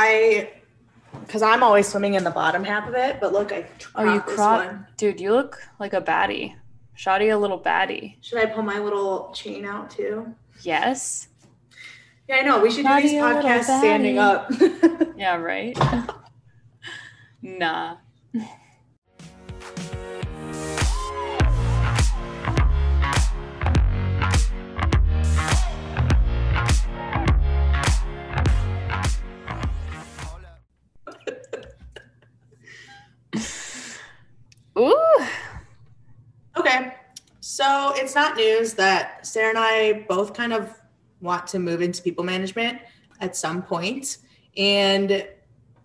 I, because I'm always swimming in the bottom half of it, but look, I Oh, you crop, dude. You look like a baddie. Shoddy, a little baddie. Should I pull my little chain out too? Yes. Yeah, I know. We should do these podcasts standing up. Yeah. Right. nah. Ooh. okay. So it's not news that Sarah and I both kind of want to move into people management at some point, And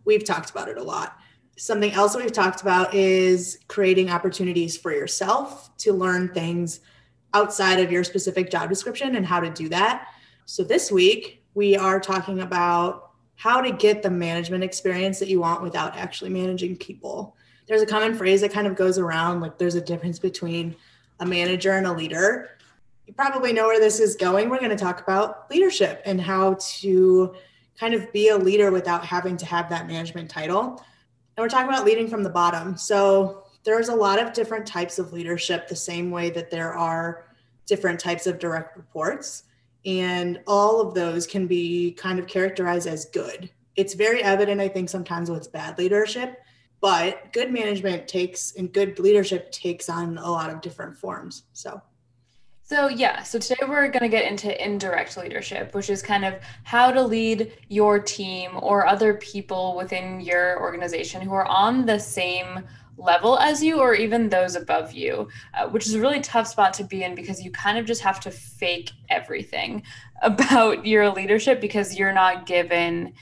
we've talked about it a lot. Something else that we've talked about is creating opportunities for yourself to learn things outside of your specific job description and how to do that. So this week, we are talking about how to get the management experience that you want without actually managing people. There's a common phrase that kind of goes around like there's a difference between a manager and a leader. You probably know where this is going. We're going to talk about leadership and how to kind of be a leader without having to have that management title. And we're talking about leading from the bottom. So there's a lot of different types of leadership, the same way that there are different types of direct reports. And all of those can be kind of characterized as good. It's very evident, I think, sometimes with bad leadership, but good management takes and good leadership takes on a lot of different forms. So So, yeah, so today we're going to get into indirect leadership, which is kind of how to lead your team or other people within your organization who are on the same level as you or even those above you, uh, which is a really tough spot to be in because you kind of just have to fake everything about your leadership because you're not given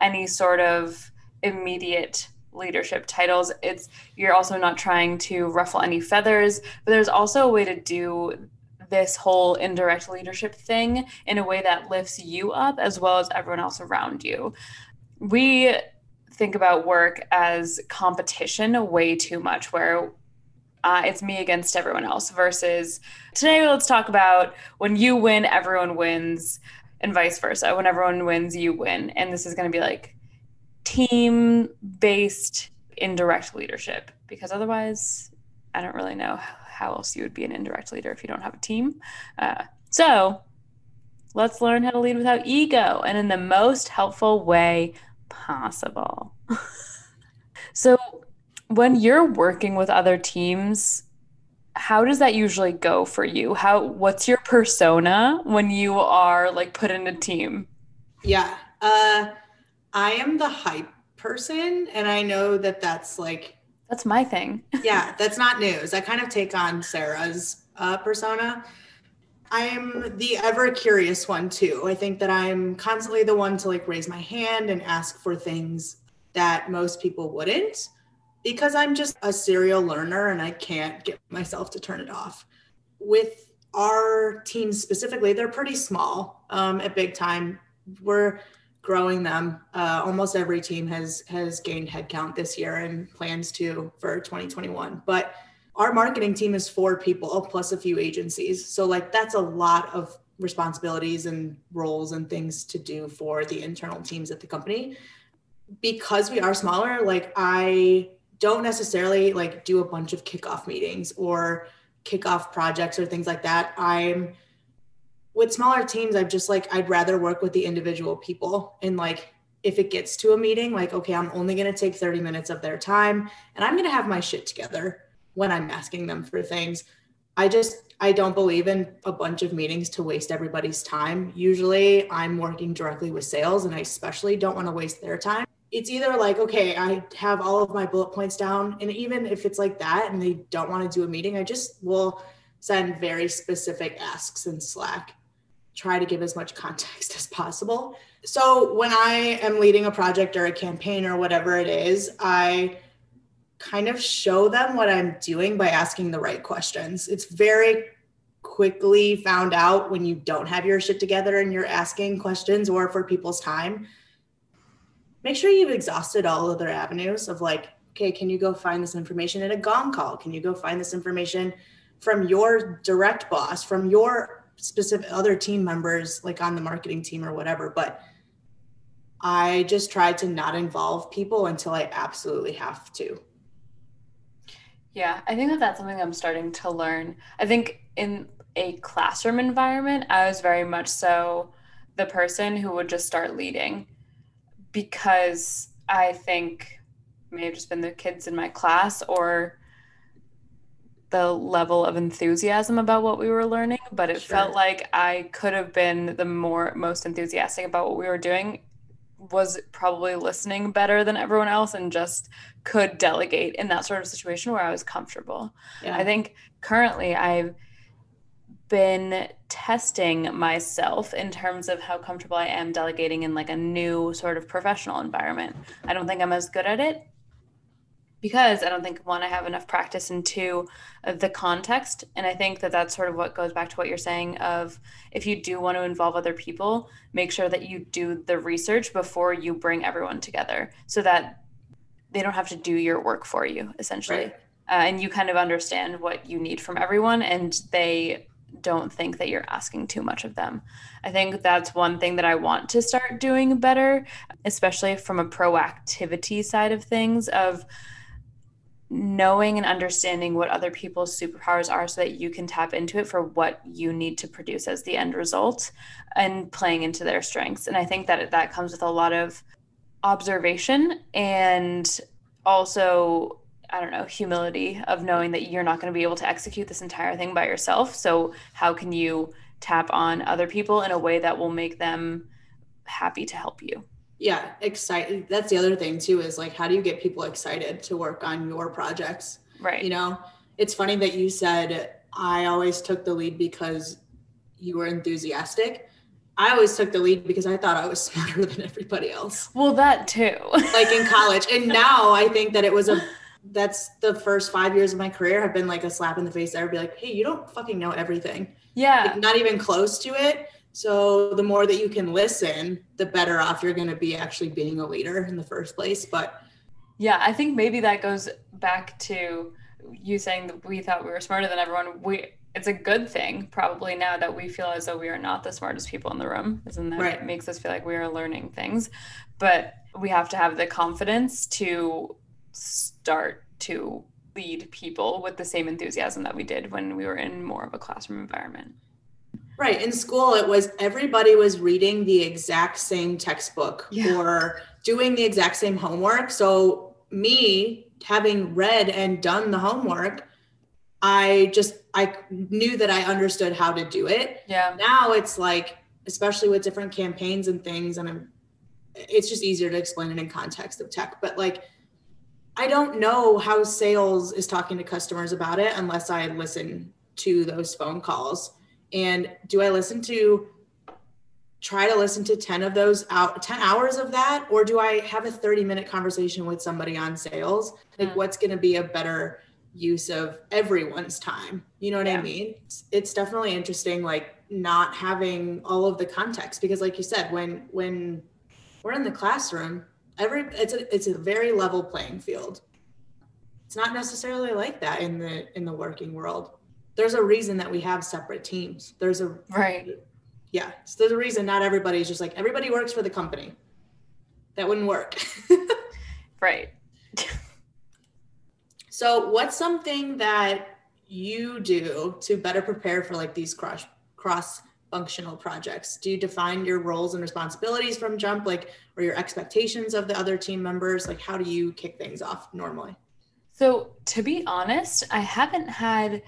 any sort of immediate leadership titles it's you're also not trying to ruffle any feathers but there's also a way to do this whole indirect leadership thing in a way that lifts you up as well as everyone else around you. We think about work as competition way too much, where uh, it's me against everyone else, versus today, let's talk about when you win, everyone wins, and vice versa. When everyone wins, you win. And this is going to be like team based indirect leadership, because otherwise, I don't really know how else you would be an indirect leader if you don't have a team. Uh, so let's learn how to lead without ego and in the most helpful way possible. so when you're working with other teams, how does that usually go for you? How what's your persona when you are like put in a team? Yeah. Uh I am the hype person and I know that that's like that's my thing. yeah, that's not news. I kind of take on Sarah's uh, persona. I'm the ever curious one too. I think that I'm constantly the one to like raise my hand and ask for things that most people wouldn't because I'm just a serial learner and I can't get myself to turn it off. With our team specifically, they're pretty small um, at big time. We're growing them. Uh, almost every team has has gained headcount this year and plans to for 2021. But our marketing team is four people plus a few agencies. So like that's a lot of responsibilities and roles and things to do for the internal teams at the company. Because we are smaller, like I don't necessarily like do a bunch of kickoff meetings or kickoff projects or things like that. I'm with smaller teams, I've just like, I'd rather work with the individual people. And like, if it gets to a meeting, like, okay, I'm only going to take 30 minutes of their time and I'm going to have my shit together when I'm asking them for things. I just, I don't believe in a bunch of meetings to waste everybody's time. Usually I'm working directly with sales and I especially don't want to waste their time. It's either like, okay, I have all of my bullet points down. And even if it's like that and they don't want to do a meeting, I just will send very specific asks in Slack try to give as much context as possible. So when I am leading a project or a campaign or whatever it is, I kind of show them what I'm doing by asking the right questions. It's very quickly found out when you don't have your shit together and you're asking questions or for people's time. Make sure you've exhausted all other avenues of like, okay, can you go find this information in a gong call? Can you go find this information from your direct boss, from your specific other team members like on the marketing team or whatever but I just try to not involve people until I absolutely have to. Yeah, I think that that's something I'm starting to learn. I think in a classroom environment, I was very much so the person who would just start leading because I think may have just been the kids in my class or the level of enthusiasm about what we were learning, but it sure. felt like I could have been the more most enthusiastic about what we were doing was probably listening better than everyone else and just could delegate in that sort of situation where I was comfortable. Yeah. I think currently I've been testing myself in terms of how comfortable I am delegating in like a new sort of professional environment. I don't think I'm as good at it because I don't think one I have enough practice and two the context and I think that that's sort of what goes back to what you're saying of if you do want to involve other people make sure that you do the research before you bring everyone together so that they don't have to do your work for you essentially right. uh, and you kind of understand what you need from everyone and they don't think that you're asking too much of them. I think that's one thing that I want to start doing better, especially from a proactivity side of things of knowing and understanding what other people's superpowers are so that you can tap into it for what you need to produce as the end result and playing into their strengths. And i think that that comes with a lot of observation and also i don't know humility of knowing that you're not going to be able to execute this entire thing by yourself. So how can you tap on other people in a way that will make them happy to help you yeah excited that's the other thing too is like how do you get people excited to work on your projects? Right. You know it's funny that you said i always took the lead because you were enthusiastic. I always took the lead because i thought i was smarter than everybody else. Well that too. Like in college. And now i think that it was a that's the first five years of my career have been like a slap in the face i would be like hey you don't fucking know everything. Yeah. Like, not even close to it so the more that you can listen, the better off you're going to be actually being a leader in the first place. But yeah, I think maybe that goes back to you saying that we thought we were smarter than everyone. We it's a good thing probably now that we feel as though we are not the smartest people in the room, isn't that right. makes us feel like we are learning things. But we have to have the confidence to start to lead people with the same enthusiasm that we did when we were in more of a classroom environment. Right. In school, it was everybody was reading the exact same textbook yeah. or doing the exact same homework. So, me having read and done the homework, I just I knew that I understood how to do it. Yeah. Now it's like, especially with different campaigns and things, and I'm, it's just easier to explain it in context of tech. But like, I don't know how sales is talking to customers about it unless I listen to those phone calls and do I listen to try to listen to 10 of those out 10 hours of that or do I have a 30 minute conversation with somebody on sales? Like what's going to be a better use of everyone's time? You know what yeah. I mean? It's, it's definitely interesting like not having all of the context because like you said when when we're in the classroom every it's a it's a very level playing field it's not necessarily like that in the in the working world there's a reason that we have separate teams. There's a right. Yeah. So there's a reason not everybody's just like everybody works for the company. That wouldn't work. right. so what's something that you do to better prepare for like these cross cross functional projects? Do you define your roles and responsibilities from jump like or your expectations of the other team members? Like how do you kick things off normally? So to be honest, I haven't had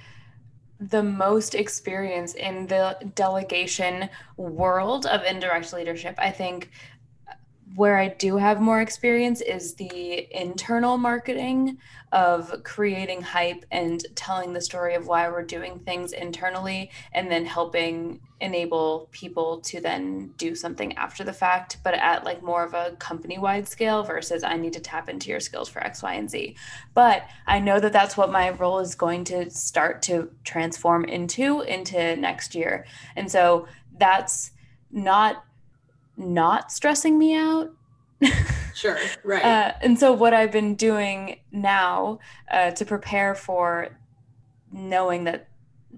the most experience in the delegation world of indirect leadership. I think where I do have more experience is the internal marketing of creating hype and telling the story of why we're doing things internally and then helping enable people to then do something after the fact, but at like more of a company wide scale versus I need to tap into your skills for X, Y, and Z. But I know that that's what my role is going to start to transform into into next year. And so that's not not stressing me out. sure, right. Uh, and so, what I've been doing now uh, to prepare for knowing that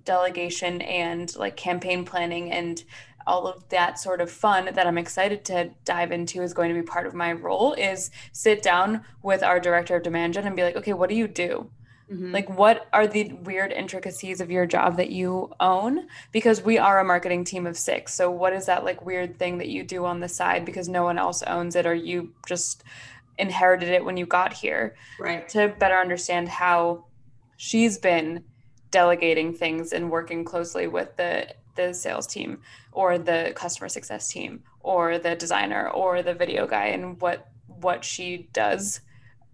delegation and like campaign planning and all of that sort of fun that I'm excited to dive into is going to be part of my role is sit down with our director of demand gen and be like, okay, what do you do? Mm-hmm. Like, what are the weird intricacies of your job that you own? Because we are a marketing team of six. So, what is that like weird thing that you do on the side because no one else owns it or you just inherited it when you got here? Right. To better understand how she's been delegating things and working closely with the the sales team or the customer success team or the designer or the video guy and what what she does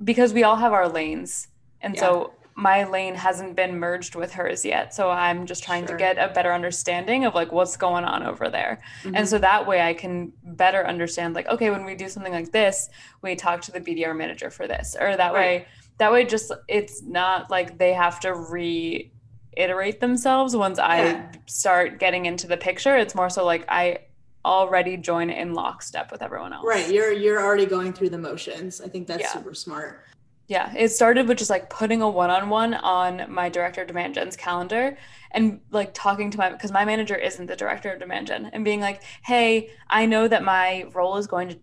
because we all have our lanes and yeah. so my lane hasn't been merged with hers yet so i'm just trying sure. to get a better understanding of like what's going on over there mm-hmm. and so that way i can better understand like okay when we do something like this we talk to the bdr manager for this or that right. way that way just it's not like they have to reiterate themselves once yeah. i start getting into the picture it's more so like i already join in lockstep with everyone else right you're you're already going through the motions i think that's yeah. super smart yeah, it started with just like putting a one-on-one on my director of demand gen's calendar and like talking to my because my manager isn't the director of demand gen and being like, "Hey, I know that my role is going to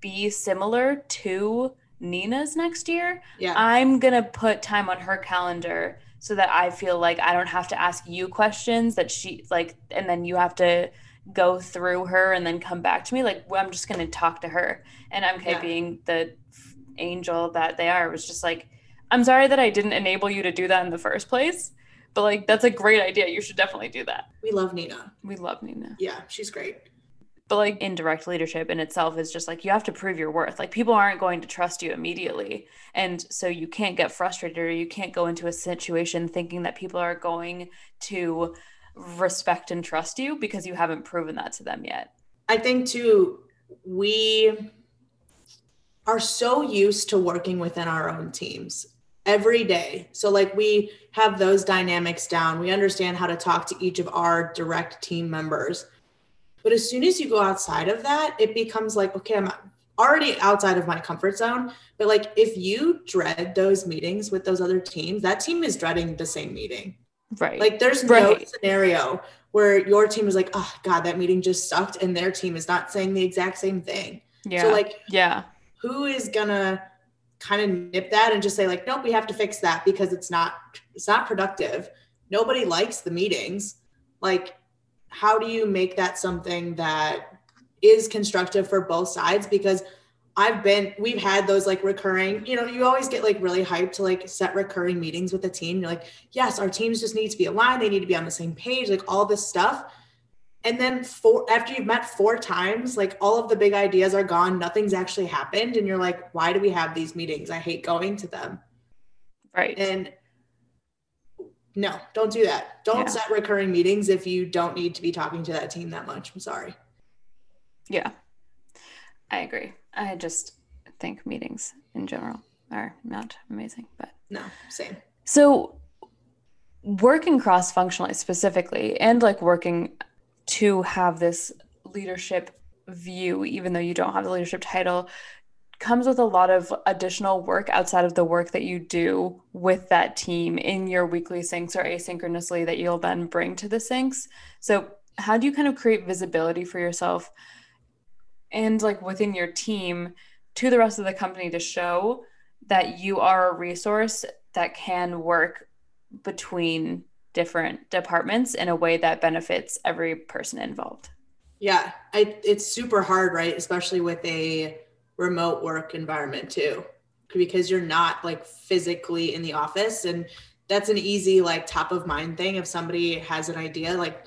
be similar to Nina's next year. Yeah. I'm going to put time on her calendar so that I feel like I don't have to ask you questions that she like and then you have to go through her and then come back to me. Like well, I'm just going to talk to her." And I'm MK yeah. being the angel that they are. Was just like i'm sorry that i didn't enable you to do that in the first place but like that's a great idea. You should definitely do that. We love nina. We love nina. Yeah she's great but like indirect leadership in itself is just like you have to prove your worth like people aren't going to trust you immediately and so you can't get frustrated or you can't go into a situation thinking that people are going to respect and trust you because you haven't proven that to them yet i think too we are so used to working within our own teams every day. So, like, we have those dynamics down. We understand how to talk to each of our direct team members. But as soon as you go outside of that, it becomes like, okay, I'm already outside of my comfort zone. But like, if you dread those meetings with those other teams, that team is dreading the same meeting. Right. Like, there's no scenario where your team is like, oh, God, that meeting just sucked. And their team is not saying the exact same thing. Yeah. So, like, yeah who is gonna kind of nip that and just say like nope we have to fix that because it's not it's not productive nobody likes the meetings like how do you make that something that is constructive for both sides? Because I've been, we've had those like recurring, you know, you always get like really hyped to like set recurring meetings with the team. You're like, yes, our teams just need to be aligned. They need to be on the same page, like all this stuff. And then four after you've met four times like all of the big ideas are gone. Nothing's actually happened. And you're like why do we have these meetings? I hate going to them. Right. And no don't do that. Don't yeah. set recurring meetings if you don't need to be talking to that team that much. I'm sorry. Yeah. I agree. I just think meetings in general are not amazing but no same. So working cross functionally specifically and like working to have this leadership view, even though you don't have the leadership title, comes with a lot of additional work outside of the work that you do with that team in your weekly syncs or asynchronously that you'll then bring to the syncs. So, how do you kind of create visibility for yourself and like within your team to the rest of the company to show that you are a resource that can work between different departments in a way that benefits every person involved. Yeah, I, it's super hard, right? Especially with a remote work environment too, because you're not like physically in the office. And that's an easy, like, top of mind thing. If somebody has an idea, like,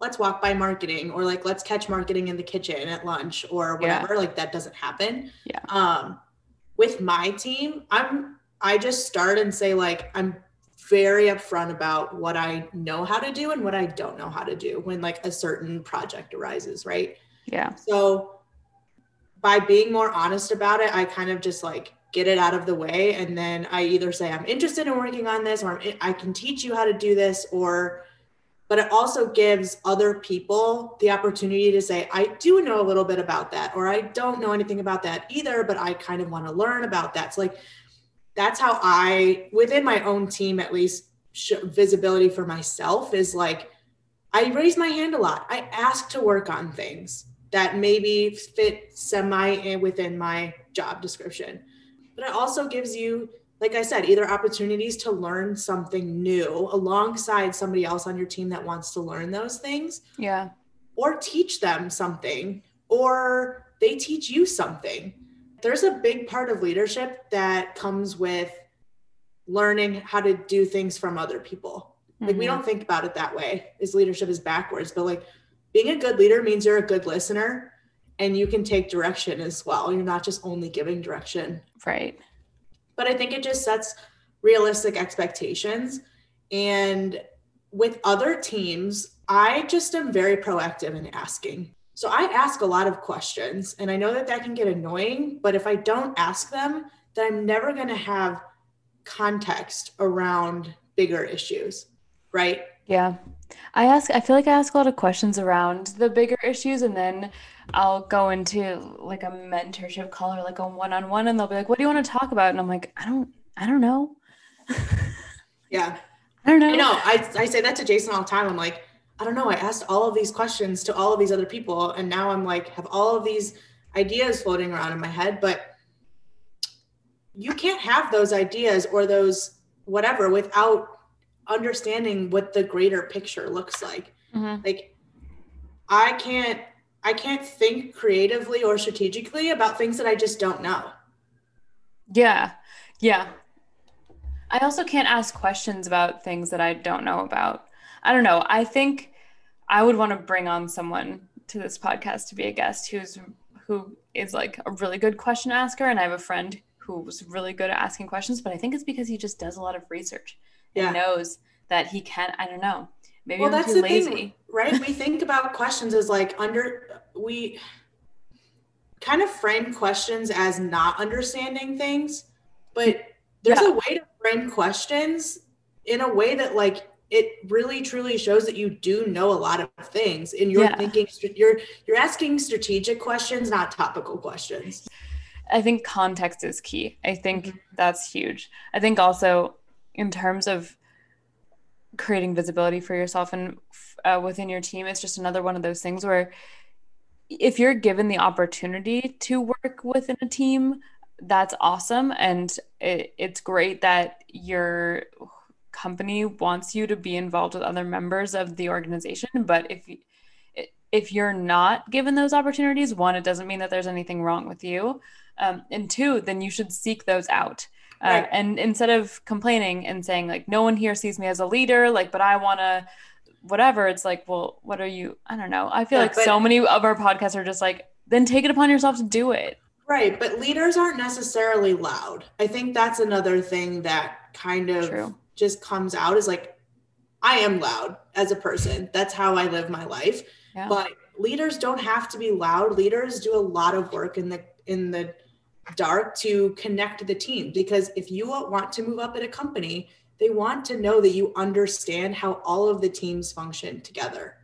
let's walk by marketing or like, let's catch marketing in the kitchen at lunch or whatever, yeah. like, that doesn't happen. Yeah. Um, with my team, I'm, I just start and say, like, I'm very upfront about what I know how to do and what I don't know how to do when like a certain project arises, right? Yeah. So by being more honest about it, I kind of just like get it out of the way and then I either say I'm interested in working on this or i can teach you how to do this or but it also gives other people the opportunity to say I do know a little bit about that or I don't know anything about that either but I kind of want to learn about that. So like that's how I, within my own team at least, visibility for myself is like, I raise my hand a lot. I ask to work on things that maybe fit semi within my job description. But it also gives you, like I said, either opportunities to learn something new alongside somebody else on your team that wants to learn those things. Yeah. Or teach them something, or they teach you something. There's a big part of leadership that comes with learning how to do things from other people. Like mm-hmm. we don't think about it that way. Is leadership is backwards, but like being a good leader means you're a good listener and you can take direction as well. You're not just only giving direction. Right. But I think it just sets realistic expectations. And with other teams, I just am very proactive in asking. So I ask a lot of questions, and I know that that can get annoying, but if I don't ask them, then I'm never going to have context around bigger issues, right? Yeah. I ask I feel like I ask a lot of questions around the bigger issues and then I'll go into like a mentorship call or like a one-on-one and they'll be like, "What do you want to talk about?" And I'm like, "I don't I don't know." yeah. I don't know. I know. I I say that to Jason all the time. I'm like, "I don't know. I asked all of these questions to all of these other people and now I'm like have all of these ideas floating around in my head, but you can't have those ideas or those whatever without understanding what the greater picture looks like. Mm-hmm. Like I can't I can't think creatively or strategically about things that I just don't know. Yeah. Yeah. I also can't ask questions about things that I don't know about. I don't know. I think I would want to bring on someone to this podcast to be a guest who's who is like a really good question asker and I have a friend who's really good at asking questions, but I think it's because he just does a lot of research yeah. and knows that he can. I don't know. Maybe well, I'm that's too lazy. Thing, right? we think about questions as like under we kind of frame questions as not understanding things, but there's yeah. a way to frame questions in a way that like it really truly shows that you do know a lot of things and you're yeah. thinking you're you're asking strategic questions not topical questions I think context is key. I think mm-hmm. that's huge. I think also in terms of creating visibility for yourself and uh, within your team, it's just another one of those things where if you're given the opportunity to work within a team, that's awesome. And it, it's great that your company wants you to be involved with other members of the organization. But if if you're not given those opportunities, one, it doesn't mean that there's anything wrong with you um, and two then you should seek those out uh, right. and instead of complaining and saying like no one here sees me as a leader like but i want to whatever it's like well what are you i don't know i feel yeah, like but, so many of our podcasts are just like then take it upon yourself to do it right but leaders aren't necessarily loud i think that's another thing that kind of True. just comes out is like i am loud as a person that's how i live my life yeah. but leaders don't have to be loud leaders do a lot of work in the in the dark to connect the team. Because if you want to move up at a company they want to know that you understand how all of the teams function together.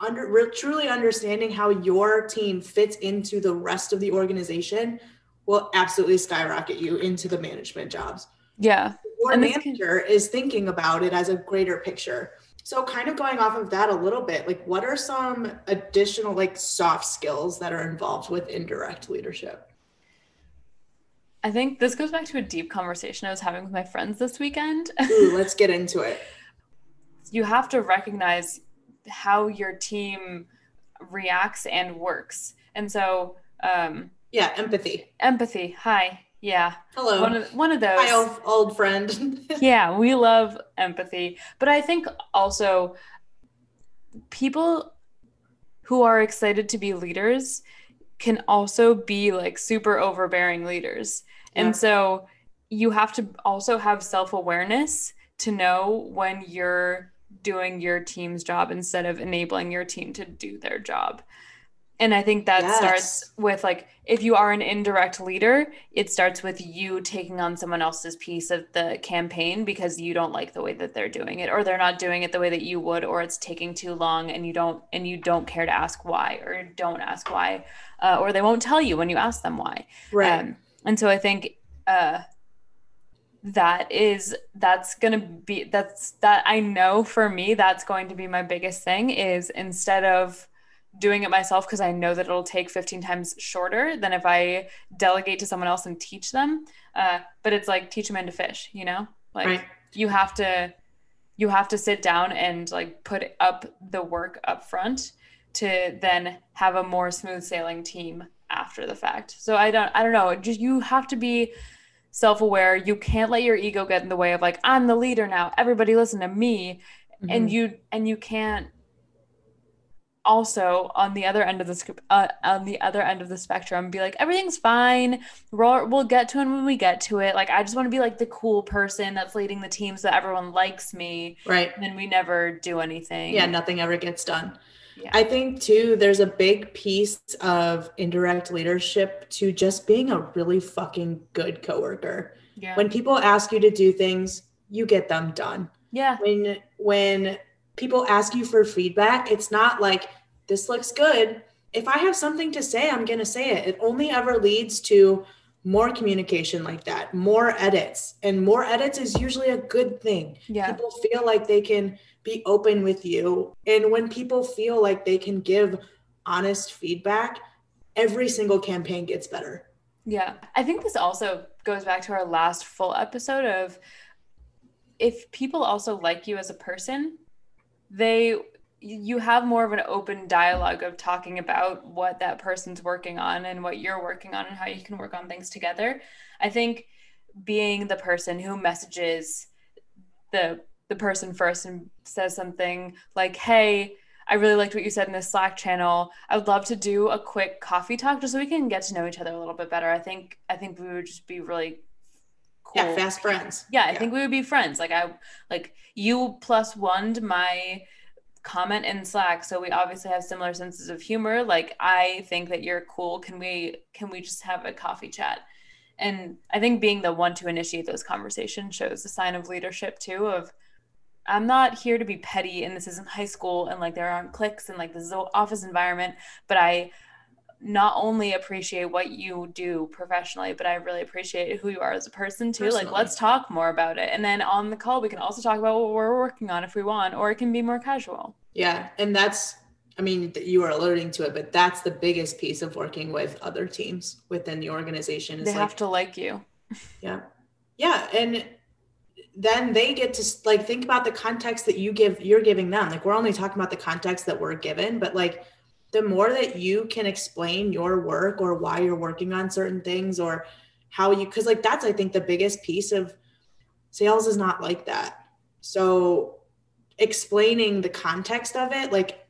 Under truly understanding how your team fits into the rest of the organization will absolutely skyrocket you into the management jobs. Yeah. Your and manager can- is thinking about it as a greater picture. So kind of going off of that a little bit like what are some additional like soft skills that are involved with indirect leadership I think this goes back to a deep conversation I was having with my friends this weekend. Ooh, let's get into it. You have to recognize how your team reacts and works. And so, um, yeah, empathy. Empathy. Hi. Yeah. Hello. One of, one of those. Hi, old, old friend. yeah, we love empathy. But I think also people who are excited to be leaders can also be like super overbearing leaders. Yeah. And so you have to also have self awareness to know when you're doing your team's job instead of enabling your team to do their job. And I think that yes. starts with like if you are an indirect leader, it starts with you taking on someone else's piece of the campaign because you don't like the way that they're doing it or they're not doing it the way that you would or it's taking too long and you don't and you don't care to ask why or don't ask why uh, or they won't tell you when you ask them why. Right. Um, and so I think uh, that is that's going to be that's that I know for me that's going to be my biggest thing is instead of doing it myself because I know that it'll take 15 times shorter than if I delegate to someone else and teach them. Uh, but it's like teach a man to fish, you know? Like right. you have to you have to sit down and like put up the work up front to then have a more smooth sailing team after the fact. So I don't I don't know, just you have to be self-aware. You can't let your ego get in the way of like I'm the leader now. Everybody listen to me. Mm-hmm. And you and you can't also on the other end of the uh, on the other end of the spectrum be like everything's fine. We'll, we'll get to it when we get to it. Like i just want to be like the cool person that's leading the team so that everyone likes me. Right. And then we never do anything. Yeah nothing ever gets done. Yeah. i think too there's a big piece of indirect leadership to just being a really fucking good coworker. Yeah. when people ask you to do things you get them done. Yeah. When when people ask you for feedback, it's not like this looks good. If I have something to say, I'm going to say it. It only ever leads to more communication like that, more edits. And more edits is usually a good thing. Yeah. People feel like they can be open with you. And when people feel like they can give honest feedback, every single campaign gets better. Yeah. I think this also goes back to our last full episode of if people also like you as a person, they you have more of an open dialogue of talking about what that person's working on and what you're working on and how you can work on things together. I think being the person who messages the the person first and says something like, "Hey, I really liked what you said in this Slack channel. I would love to do a quick coffee talk just so we can get to know each other a little bit better." I think I think we would just be really cool. Yeah, fast friends. Yeah, I yeah. think we would be friends. Like I like you plus one my comment in Slack. So we obviously have similar senses of humor. Like I think that you're cool. Can we can we just have a coffee chat? And I think being the one to initiate those conversations shows a sign of leadership too of I'm not here to be petty and this isn't high school and like there aren't clicks and like this is an office environment, but I not only appreciate what you do professionally, but I really appreciate who you are as a person too. Personally. Like, let's talk more about it. And then on the call, we can also talk about what we're working on if we want, or it can be more casual. Yeah. And that's, I mean, you are alluding to it, but that's the biggest piece of working with other teams within the organization. Is they like, have to like you. Yeah. Yeah. And then they get to like think about the context that you give, you're giving them. Like, we're only talking about the context that we're given, but like, the more that you can explain your work or why you're working on certain things or how you because like that's i think the biggest piece of sales is not like that so explaining the context of it like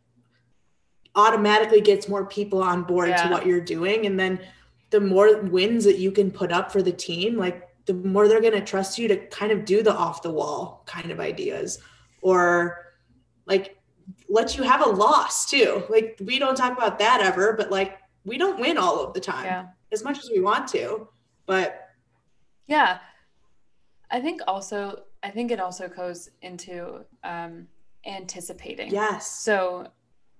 automatically gets more people on board yeah. to what you're doing and then the more wins that you can put up for the team like the more they're going to trust you to kind of do the off the wall kind of ideas or like let you have a loss too. Like we don't talk about that ever, but like we don't win all of the time yeah. as much as we want to. But yeah, I think also I think it also goes into um, anticipating. Yes. So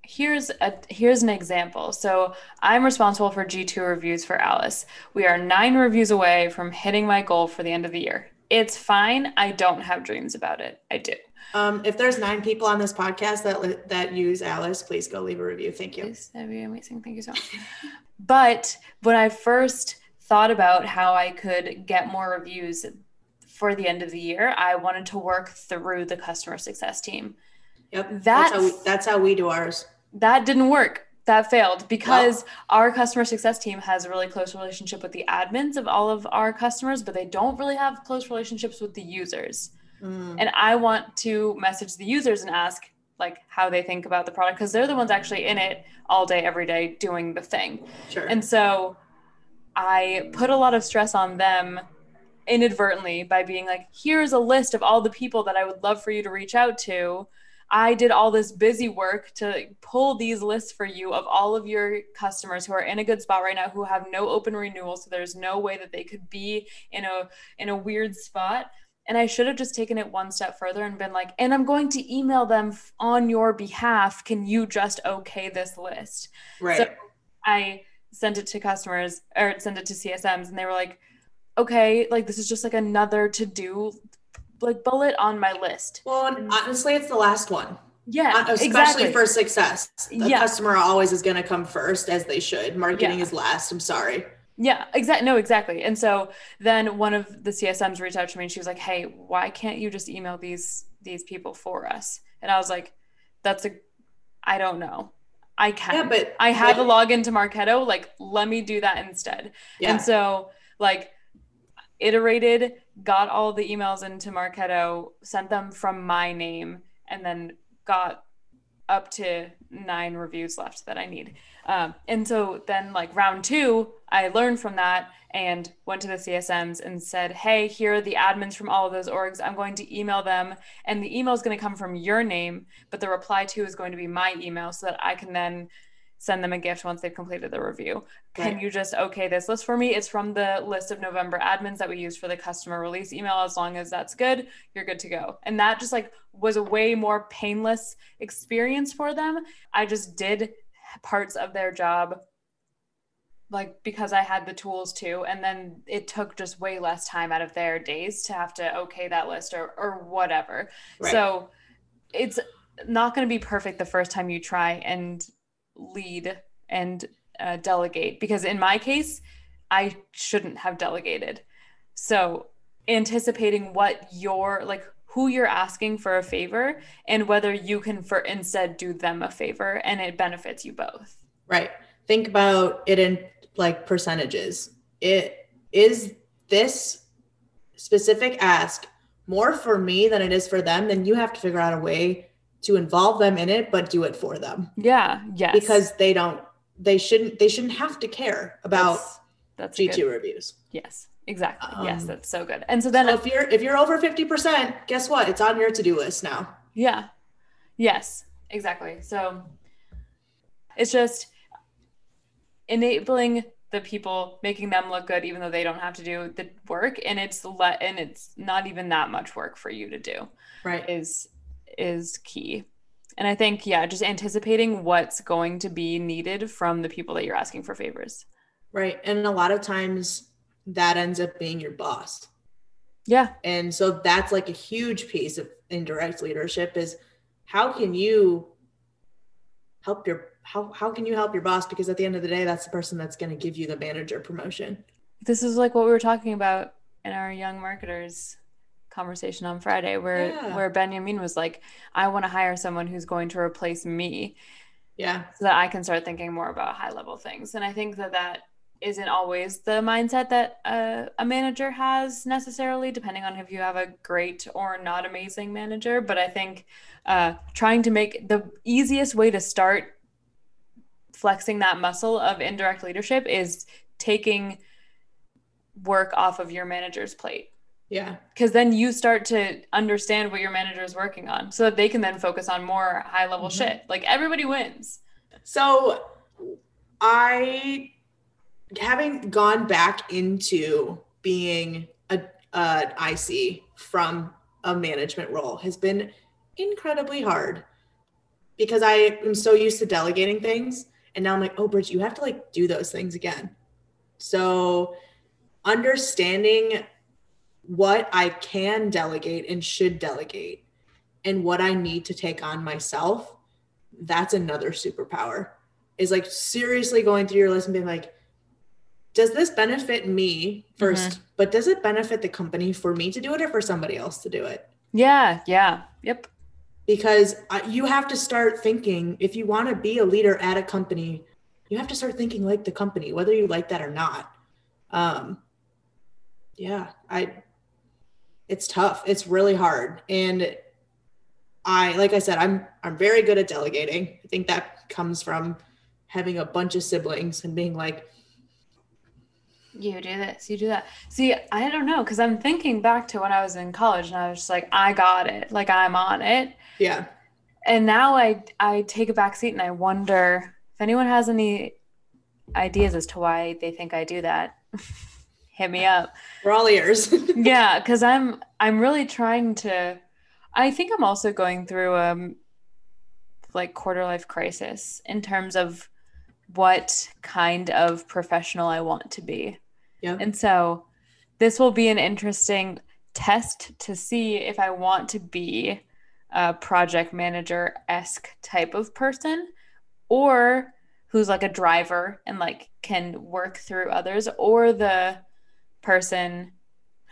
here's a here's an example. So I'm responsible for G2 reviews for Alyce. We are nine reviews away from hitting my goal for the end of the year. It's fine. I don't have dreams about it. I do. Um, if there's nine people on this podcast that that use Alyce, please go leave a review. Thank you. Please, that'd be amazing. Thank you so much. but when I first thought about how I could get more reviews for the end of the year, I wanted to work through the customer success team. Yep. That, that's, how we, that's how we do ours. That didn't work. That failed because our customer success team has a really close relationship with the admins of all of our customers, but they don't really have close relationships with the users. Mm. And I want to message the users and ask like how they think about the product because they're the ones actually in it all day, every day doing the thing. Sure. And so I put a lot of stress on them inadvertently by being like, here's a list of all the people that I would love for you to reach out to. I did all this busy work to pull these lists for you of all of your customers who are in a good spot right now who have no open renewal so there's no way that they could be in a in a weird spot and I should have just taken it one step further and been like, and I'm going to email them on your behalf. Can you just okay this list? Right. So I sent it to customers or sent it to CSMs and they were like, okay, like this is just like another to do like bullet on my list. Well, honestly, it's the last one. Yeah, Uh, especially exactly. for success. The Yeah. customer always is going to come first, as they should. Marketing Yeah. is last. I'm sorry. Yeah, exactly. No, exactly. And so then one of the CSMs reached out to me and she was like, "Hey, why can't you just email these these people for us?" And I was like, "That's a, I don't know. I can. Yeah, but I have like- a login to Marketo. Like, let me do that instead." Yeah. And so like iterated, got all the emails into Marketo, sent them from my name, and then got up to nine reviews left that I need. Um, and so then like round two, I learned from that and went to the CSMs and said, Hey, here are the admins from all of those orgs. I'm going to email them and the email is going to come from your name, but the reply to is going to be my email so that I can then send them a gift once they've completed the review. Can Right. you just okay this list for me? It's from the list of November admins that we use for the customer release email. As long as that's good, you're good to go. And that just like was a way more painless experience for them. I just did parts of their job like because I had the tools to, and then it took just way less time out of their days to have to okay that list or or whatever. Right. So it's not going to be perfect the first time you try and lead and uh, delegate because in my case i shouldn't have delegated so anticipating what you're like who you're asking for a favor and whether you can for instead do them a favor and it benefits you both Right. Think about it in like percentages. It is this specific ask more for me than it is for them, then you have to figure out a way to involve them in it, but do it for them yeah yes because they don't, they shouldn't, they shouldn't have to care about that's, that's a G2 good- reviews. yes exactly yes Um, that's so good and so then So if you're if you're over 50%, guess what? It's on your to-do list now. Yeah. Yes, exactly. So it's just enabling the people, making them look good even though they don't have to do the work and it's let and it's not even that much work for you to do Right. is is key. And I think yeah, just anticipating what's going to be needed from the people that you're asking for favors. Right. And a lot of times that ends up being your boss. Yeah. And so that's like a huge piece of indirect leadership is how can you help your how how can you help your boss because at the end of the day that's the person that's going to give you the manager promotion. This is like what we were talking about in our young marketers conversation on Friday where Yeah. where Benjamin was like, I want to hire someone who's going to replace me Yeah. so that I can start thinking more about high level things. And I think that that isn't always the mindset that uh, a manager has necessarily, depending on if you have a great or not amazing manager. But I think uh, trying to make the easiest way to start flexing that muscle of indirect leadership is taking work off of your manager's plate Yeah. because then you start to understand what your manager is working on so that they can then focus on more high level Mhm. shit like everybody wins So I having gone back into being a an IC from a management role has been incredibly hard because I am so used to delegating things and now I'm like, oh Bridget, you have to like do those things again. So understanding what I can delegate and should delegate and what I need to take on myself, that's another superpower. Is like seriously going through your list and being like, does this benefit me 1st but does it benefit the company for me to do it or for somebody else to do it? yeah yeah yep Because you have to start thinking if you want to be a leader at a company, you have to start thinking like the company, whether you like that or not. Um, yeah, I. It's tough. It's really hard, and I, like I said, I'm I'm very good at delegating. I think that comes from having a bunch of siblings and being like, you do this you do that. See i don't know because i'm thinking back to when i was in college and i was just like i got it. Like i'm on it. Yeah, and now i i take a back seat and i wonder if anyone has any ideas as to why they think i do that hit me up. We're all ears. yeah because i'm i'm really trying to i think i'm also going through um like quarter life crisis in terms of what kind of professional i want to be. Yeah, and so this will be an interesting test to see if I want to be a project manager esque type of person or who's like a driver and like can work through others or the person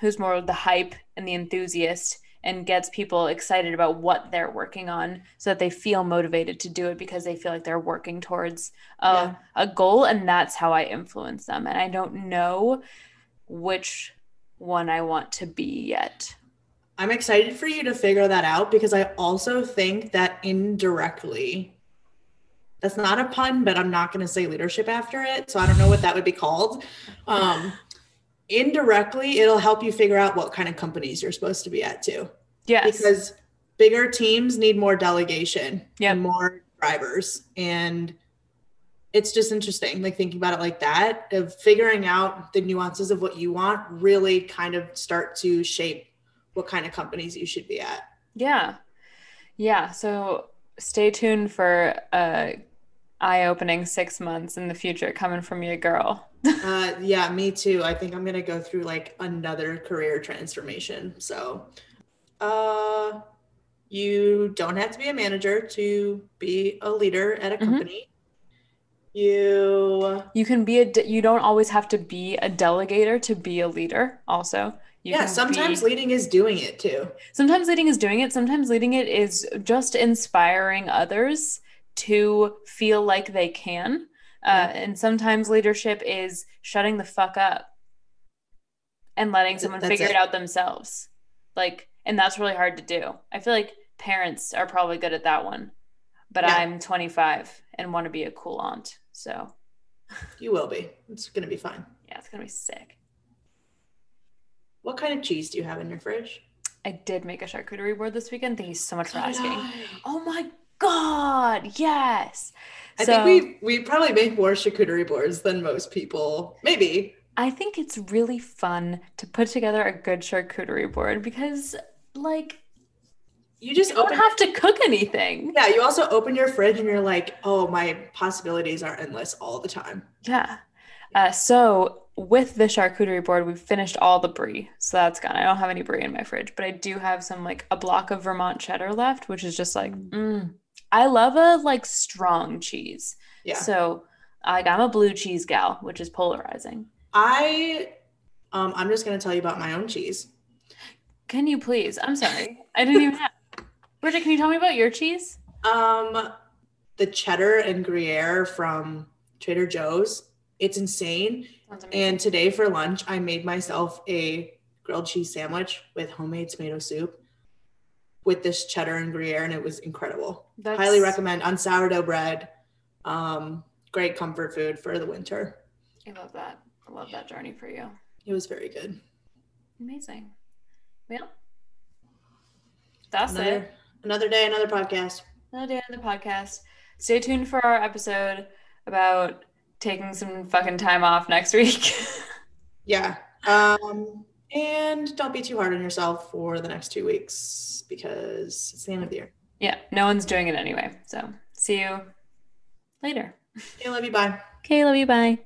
who's more of the hype and the enthusiast and gets people excited about what they're working on so that they feel motivated to do it because they feel like they're working towards a, yeah. a goal and that's how i influence them. And i don't know which one i want to be yet. I'm excited for you to figure that out because i also think that indirectly that's not a pun but i'm not going to say leadership after it so i don't know what that would be called. Um, indirectly it'll help you figure out what kind of companies you're supposed to be at too. Yes. Because bigger teams need more delegation yep. and more drivers. And it's just interesting, like thinking about it like that, of figuring out the nuances of what you want really kind of start to shape what kind of companies you should be at. Yeah. Yeah. So stay tuned for a eye-opening six months in the future coming from your girl uh, yeah, me too. I think I'm gonna go through like another career transformation. So, uh, you don't have to be a manager to be a leader at a mm-hmm. company. Mm-hmm. You you can be a. De- you don't always have to be a delegator to be a leader. Also, you yeah, sometimes be, leading is doing it too. Sometimes leading is doing it. Sometimes leading it is just inspiring others to feel like they can uh, and sometimes leadership is shutting the fuck up and letting someone that's figure it. it out themselves. Like, and that's really hard to do. I feel like parents are probably good at that one, but yeah. I'm 25 and want to be a cool aunt. So you will be. It's going to be fine. Yeah, it's going to be sick. What kind of cheese do you have in your fridge? I did make a charcuterie board this weekend. Thank you so much for asking. Oh my God. Yes. I so, think we we probably make more charcuterie boards than most people. Maybe. I think it's really fun to put together a good charcuterie board because like you just you don't have to cook anything. Yeah, you also open your fridge and you're like, oh, my possibilities are endless all the time. Yeah. Uh, so with the charcuterie board, we've finished all the brie, so that's gone. I don't have any brie in my fridge, but I do have some like a block of Vermont cheddar left, which is just like, mm, I love a like strong cheese. Yeah. So like I'm a blue cheese gal, which is polarizing. I um I'm just gonna tell you about my own cheese. Can you please? I'm sorry. I didn't even have Bridget, can you tell me about your cheese? Um the cheddar and Gruyere from Trader Joe's. It's insane. And today for lunch I made myself a grilled cheese sandwich with homemade tomato soup with this cheddar and Gruyere, and it was incredible. That's... Highly recommend on sourdough bread. Um, great comfort food for the winter. I love that. I love that journey for you. It was very good. Amazing. Well, that's another, it. Another day, another podcast. Another day, another podcast. Stay tuned for our episode about taking some fucking time off next week. yeah. Um, and don't be too hard on yourself for the next two weeks because it's the end of the year. Yeah, no one's doing it anyway. So see you later. Okay, love you. Bye. Okay, love you. Bye.